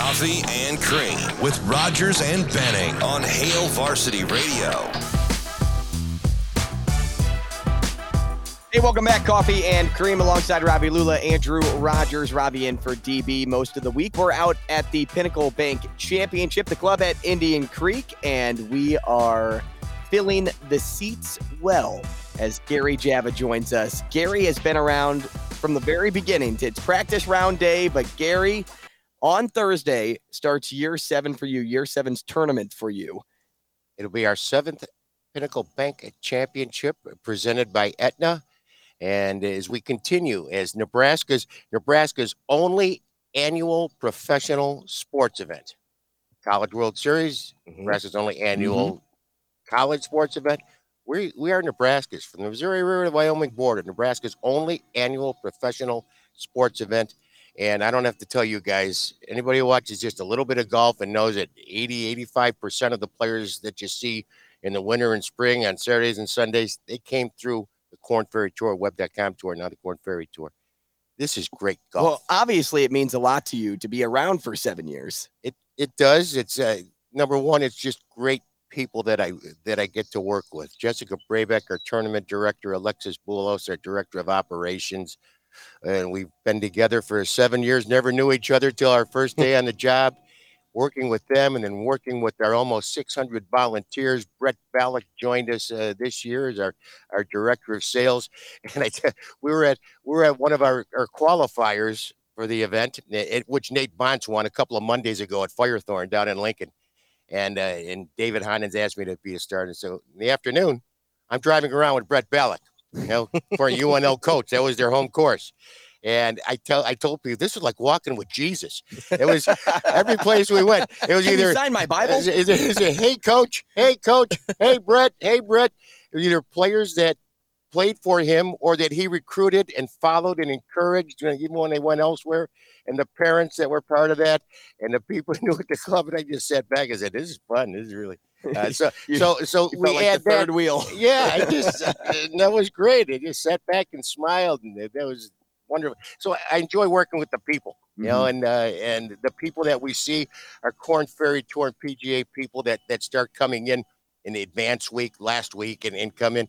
Coffee and Cream with Rogers and Benning on Hail Varsity Radio. Hey, welcome back. Coffee and Cream alongside Ravi Lulla, Andrew Rogers, Ravi in for DB most of the week. We're out at the Pinnacle Bank Championship, the club at Indian Creek, and we are filling the seats well as Gary Java joins us. Gary has been around from the very beginning. It's practice round day, but Gary, on Thursday starts year seven for you, year seven's tournament for you. It'll be our seventh Pinnacle Bank Championship presented by Aetna. And as we continue, as Nebraska's Nebraska's only annual professional sports event, College World Series, mm-hmm. Nebraska's only annual mm-hmm. college sports event. We we are Nebraska's from the Missouri River to Wyoming border, Nebraska's only annual professional sports event. And I don't have to tell you guys, anybody who watches just a little bit of golf and knows that 80, 85% of the players that you see in the winter and spring on Saturdays and Sundays, they came through the Korn Ferry Tour, web.com tour, now the Korn Ferry Tour. This is great golf. Well, obviously, it means a lot to you to be around for seven years. It it does. It's uh, number one. It's just great people that I that I get to work with. Jessica Brabeck, our tournament director, Alexis Boulos, our director of operations, and we've been together for seven years. Never knew each other till our first day on the job. Working with them, and then working with our almost 600 volunteers. Brett Ballack joined us uh, this year as our, our director of sales, and I t- we were at we were at one of our, our qualifiers for the event, it, which Nate Bonds won a couple of Mondays ago at Firethorn down in Lincoln, and uh, and David Hines asked me to be a starter. So in the afternoon, I'm driving around with Brett Ballack you know, for a UNL coach. That was their home course. And I tell I told people this was like walking with Jesus. It was every place we went. It was Can either sign my Bible. Is, is it, hey coach, hey coach, hey Brett, hey Brett. It was either players that played for him or that he recruited and followed and encouraged, you know, even when they went elsewhere, and the parents that were part of that, and the people who knew at the club. And I just sat back and said, "This is fun. This is really." Uh, so, you, so, so we like had the third that wheel. Yeah, I just uh, that was great. I just sat back and smiled, and that was wonderful. So I enjoy working with the people, you mm-hmm. know, and uh, and the people that we see are Korn Ferry Tour and PGA people that that start coming in in the advance week last week and, and come in.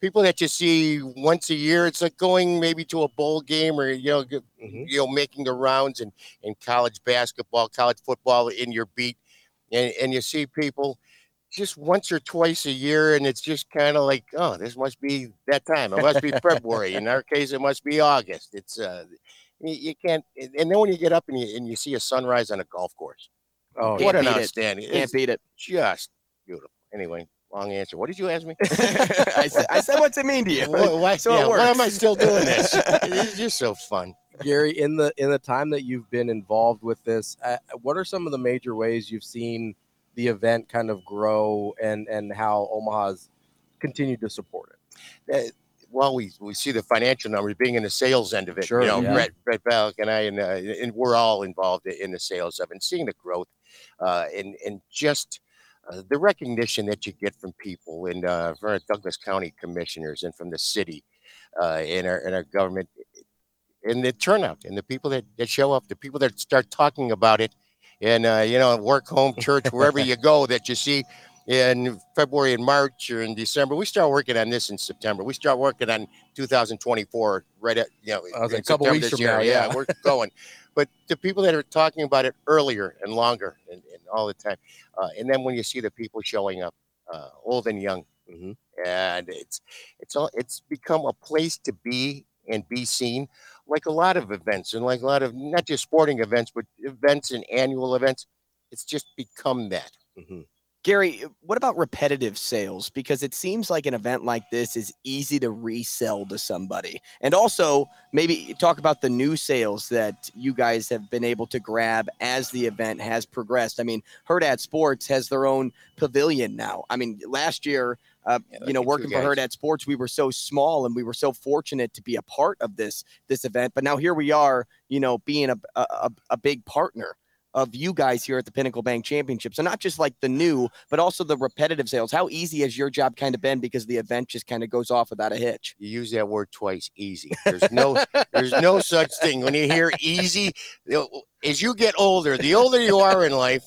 People that you see once a year, it's like going maybe to a bowl game or you know, mm-hmm. you know, making the rounds in, in college basketball, college football in your beat, and, and you see people just once or twice a year, and it's just kind of like, oh, this must be that time. It must be February. In our case, it must be August. It's uh, you, you, can't. And then when you get up and you and you see a sunrise on a golf course, oh, what an outstanding! It. Can't it's beat it. Just beautiful. Anyway, long answer. What did you ask me? I, said, I said, what's it mean to you? why, so yeah, why am I still doing this? it's just so fun. Gary, in the in the time that you've been involved with this, uh, what are some of the major ways you've seen? The event kind of grow and and how Omaha's continued to support it? Uh, well, we, we see the financial numbers being in the sales end of it. Sure, you know, yeah. Brett, Brett Ballack and I, and, uh, and we're all involved in the sales of it and seeing the growth uh, and, and just uh, the recognition that you get from people and uh, from our Douglas County commissioners and from the city uh, and, our, and our government and the turnout and the people that, that show up, the people that start talking about it and uh, you know work home church wherever you go that you see in February and March or in December. We start working on this in September. We start working on 2024 right at you know a couple September weeks from year. now. Yeah. yeah, we're going. But the people that are talking about it earlier and longer and, and all the time, uh, and then when you see the people showing up, uh, old and young, mm-hmm. and it's it's all it's become a place to be and be seen like a lot of events and like a lot of not just sporting events, but events and annual events. It's just become that. Mm-hmm. Gary, what about repetitive sales? Because it seems like an event like this is easy to resell to somebody. And also, maybe talk about the new sales that you guys have been able to grab as the event has progressed. I mean, Hurrdat Sports has their own pavilion now. I mean, last year, uh, Yeah, you know, working for guys. at Sports, we were so small and we were so fortunate to be a part of this this event. But now here we are, you know, being a a, a- a big partner of you guys here at the Pinnacle Bank Championship. So not just like the new, but also the repetitive sales. How easy has your job kind of been because the event just kind of goes off without a hitch? You use that word twice. Easy. There's no. there's no such thing. When you hear easy, as you get older, the older you are in life,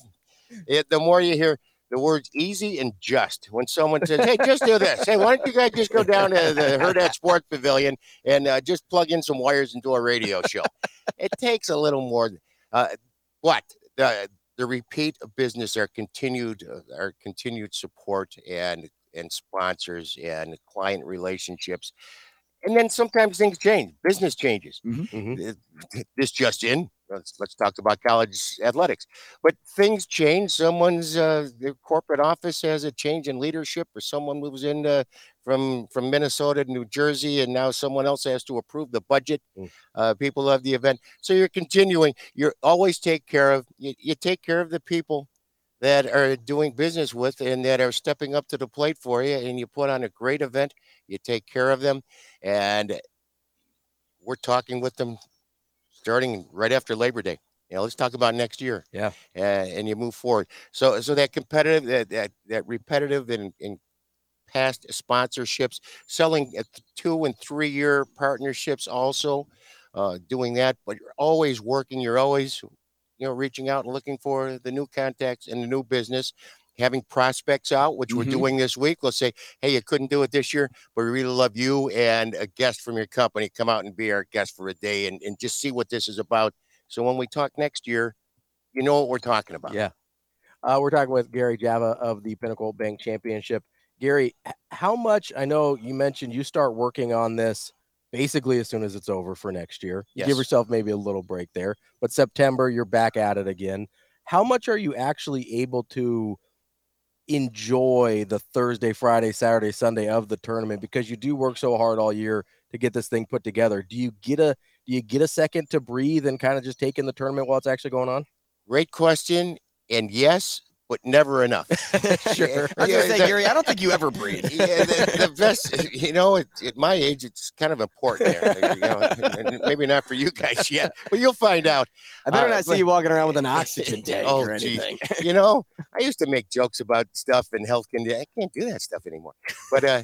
it, the more you hear the words easy and just. When someone says, "Hey, just do this," hey, why don't you guys just go down to the Hurrdat Sports Pavilion and uh, just plug in some wires into a radio show? it takes a little more. Uh, but the the repeat of business, our continued uh, our continued support and and sponsors and client relationships. And then sometimes things change. Business changes. Mhm. This just in. Let's let's talk about college athletics. But things change. Someone's uh, their corporate office has a change in leadership, or someone moves in uh, from from Minnesota to New Jersey, and now someone else has to approve the budget. Mm. Uh, people of the event. So you're continuing. You're always take care of. You, you take care of the people that are doing business with and that are stepping up to the plate for you, and you put on a great event. You take care of them, and we're talking with them starting right after Labor Day. You know, let's talk about next year. Yeah. uh, and you move forward. So, so that competitive, that that, that repetitive and, and past sponsorships, selling at two and three year partnerships, also uh, doing that. But you're always working. You're always, you know, reaching out and looking for the new contacts and the new business. Having prospects out, which we're Mhm. doing this week. Let's say, hey, you couldn't do it this year, but we really love you and a guest from your company. Come out and be our guest for a day and, and just see what this is about. So when we talk next year, you know what we're talking about. Yeah. Uh, we're talking with Gary Java of the Pinnacle Bank Championship. Gary, how much? I know you mentioned you start working on this basically as soon as it's over for next year. You Give yourself maybe a little break there, but September you're back at it again. How much are you actually able to enjoy the Thursday, Friday, Saturday, Sunday of the tournament because you do work so hard all year to get this thing put together? Do you get a do you get a second to breathe and kind of just take in the tournament while it's actually going on? Great question. And yes, but never enough. Sure. I was Yeah, gonna say, the- Gary, I don't think you ever breathe. yeah, the, the best, you know, at, at my age, it's kind of important there. You know, and maybe not for you guys yet, but you'll find out. I better Uh, not see you walking around with an oxygen tank Oh, or geez. anything. You know, I used to make jokes about stuff and health condition. I can't do that stuff anymore. But uh,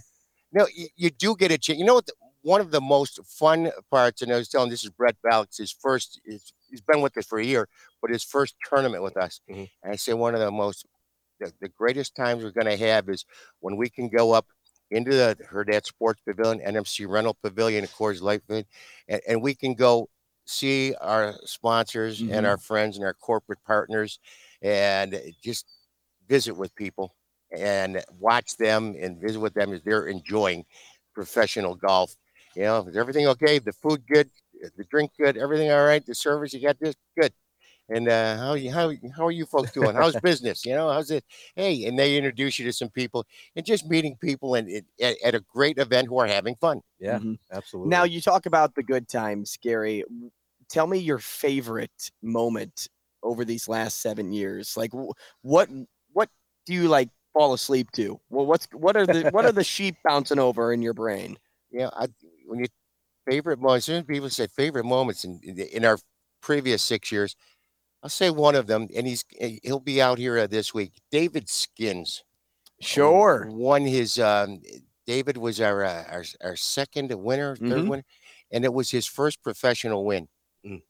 no, you, you do get a chance. You know what? The, one of the most fun parts, and I was telling this is Brett Balix, his first. His, he's been with us for a year, but his first tournament with us. Mhm. And I say one of the most, the, the greatest times we're going to have is when we can go up into the Hurrdat Sports Pavilion, NMC Rental Pavilion, of course, Life, and, and we can go see our sponsors Mhm. and our friends and our corporate partners, and just visit with people and watch them and visit with them as they're enjoying professional golf. You know, is everything okay? The food good? Is The drink good? Everything all right? The service you got this good? And uh, how you how how are you folks doing? How's business? You know, how's it? Hey, and they introduce you to some people and just meeting people and at, at a great event who are having fun. Yeah, Mhm. absolutely. Now you talk about the good times, Gary. Tell me your favorite moment over these last seven years. Like, what what do you like fall asleep to? Well, what's what are the what are the sheep bouncing over in your brain? Yeah, I, when you favorite moments, when people say favorite moments in, in, in our previous six years, I'll say one of them, and he's eh, he'll be out here uh, this week. David Skinns Sure. won his. Um, David was our, uh, our our second winner, 3rd Mhm. winner, and it was his first professional win. Mm.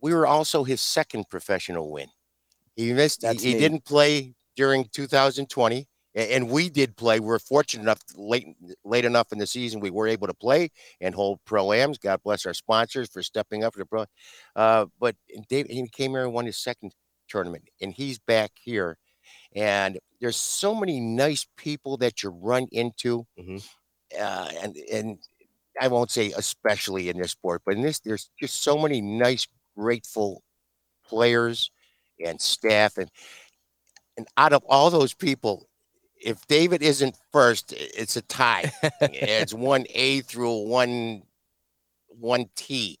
We were also his second professional win. He missed. he- That's he didn't play during 2020, a- and we did play. We are fortunate enough late late enough in the season we were able to play and hold pro ams. God bless our sponsors for stepping up for the pro. Uh, but David he came here and won his second tournament, and he's back here. And there's so many nice people that you run into, Mhm. uh, and and I won't say especially in this sport, but in this there's just so many nice, grateful players and staff and And out of all those people, if David isn't first, it's a tie. it's one A through one one T.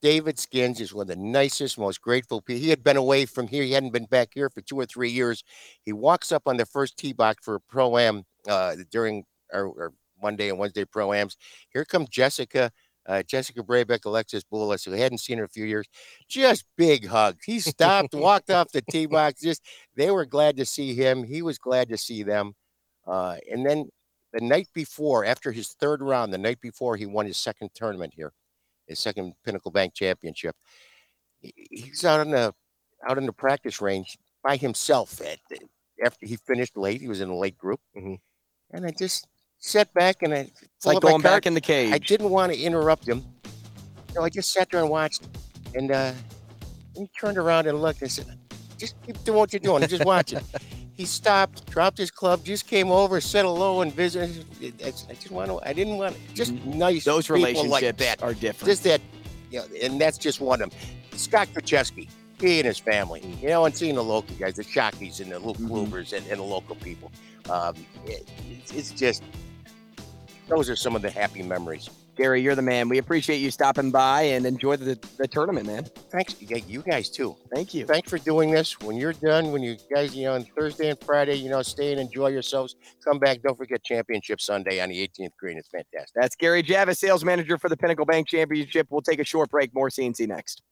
David Skinns is one of the nicest, most grateful people. He had been away from here. He hadn't been back here for two or three years. He walks up on the first tee box for a pro am uh, during our, our Monday and Wednesday pro ams. Here comes Jessica, uh, Jessica Brabeck, Alexis Boulos, who hadn't seen her in a few years. Just big hugs. He stopped, walked off the tee box. Just they were glad to see him. He was glad to see them. Uh, and then the night before, after his third round, the night before he won his second tournament here, his second Pinnacle Bank Championship. He's out on the out in the practice range by himself. At, after he finished late, he was in a late group, Mhm. and I just sat back and I It's like going back in the cage. I didn't want to interrupt him, so I just sat there and watched. And uh, he turned around and looked and said, "Just keep doing what you're doing. I'm just watching." he stopped, dropped his club, just came over, said hello, and visited. I I just want to. I didn't want just nice. Mm-hmm. Those relationships like that. are different. Just that, you know, and that's just one of them. Scott Kucheski, he and his family, you know, and seeing the local guys, the Shockies and the Luke Mhm. Klubers and, and the local people. Um, it, it's, it's just, those are some of the happy memories. Gary, you're the man. We appreciate you stopping by and enjoy the, the tournament, man. Thanks, yeah, you guys too. Thank you. Thanks for doing this. When you're done, when you guys, you know, on Thursday and Friday, you know, stay and enjoy yourselves. Come back. Don't forget Championship Sunday on the 18th green. It's fantastic. That's Gary Javis, sales manager for the Pinnacle Bank Championship. We'll take a short break. More CNC next.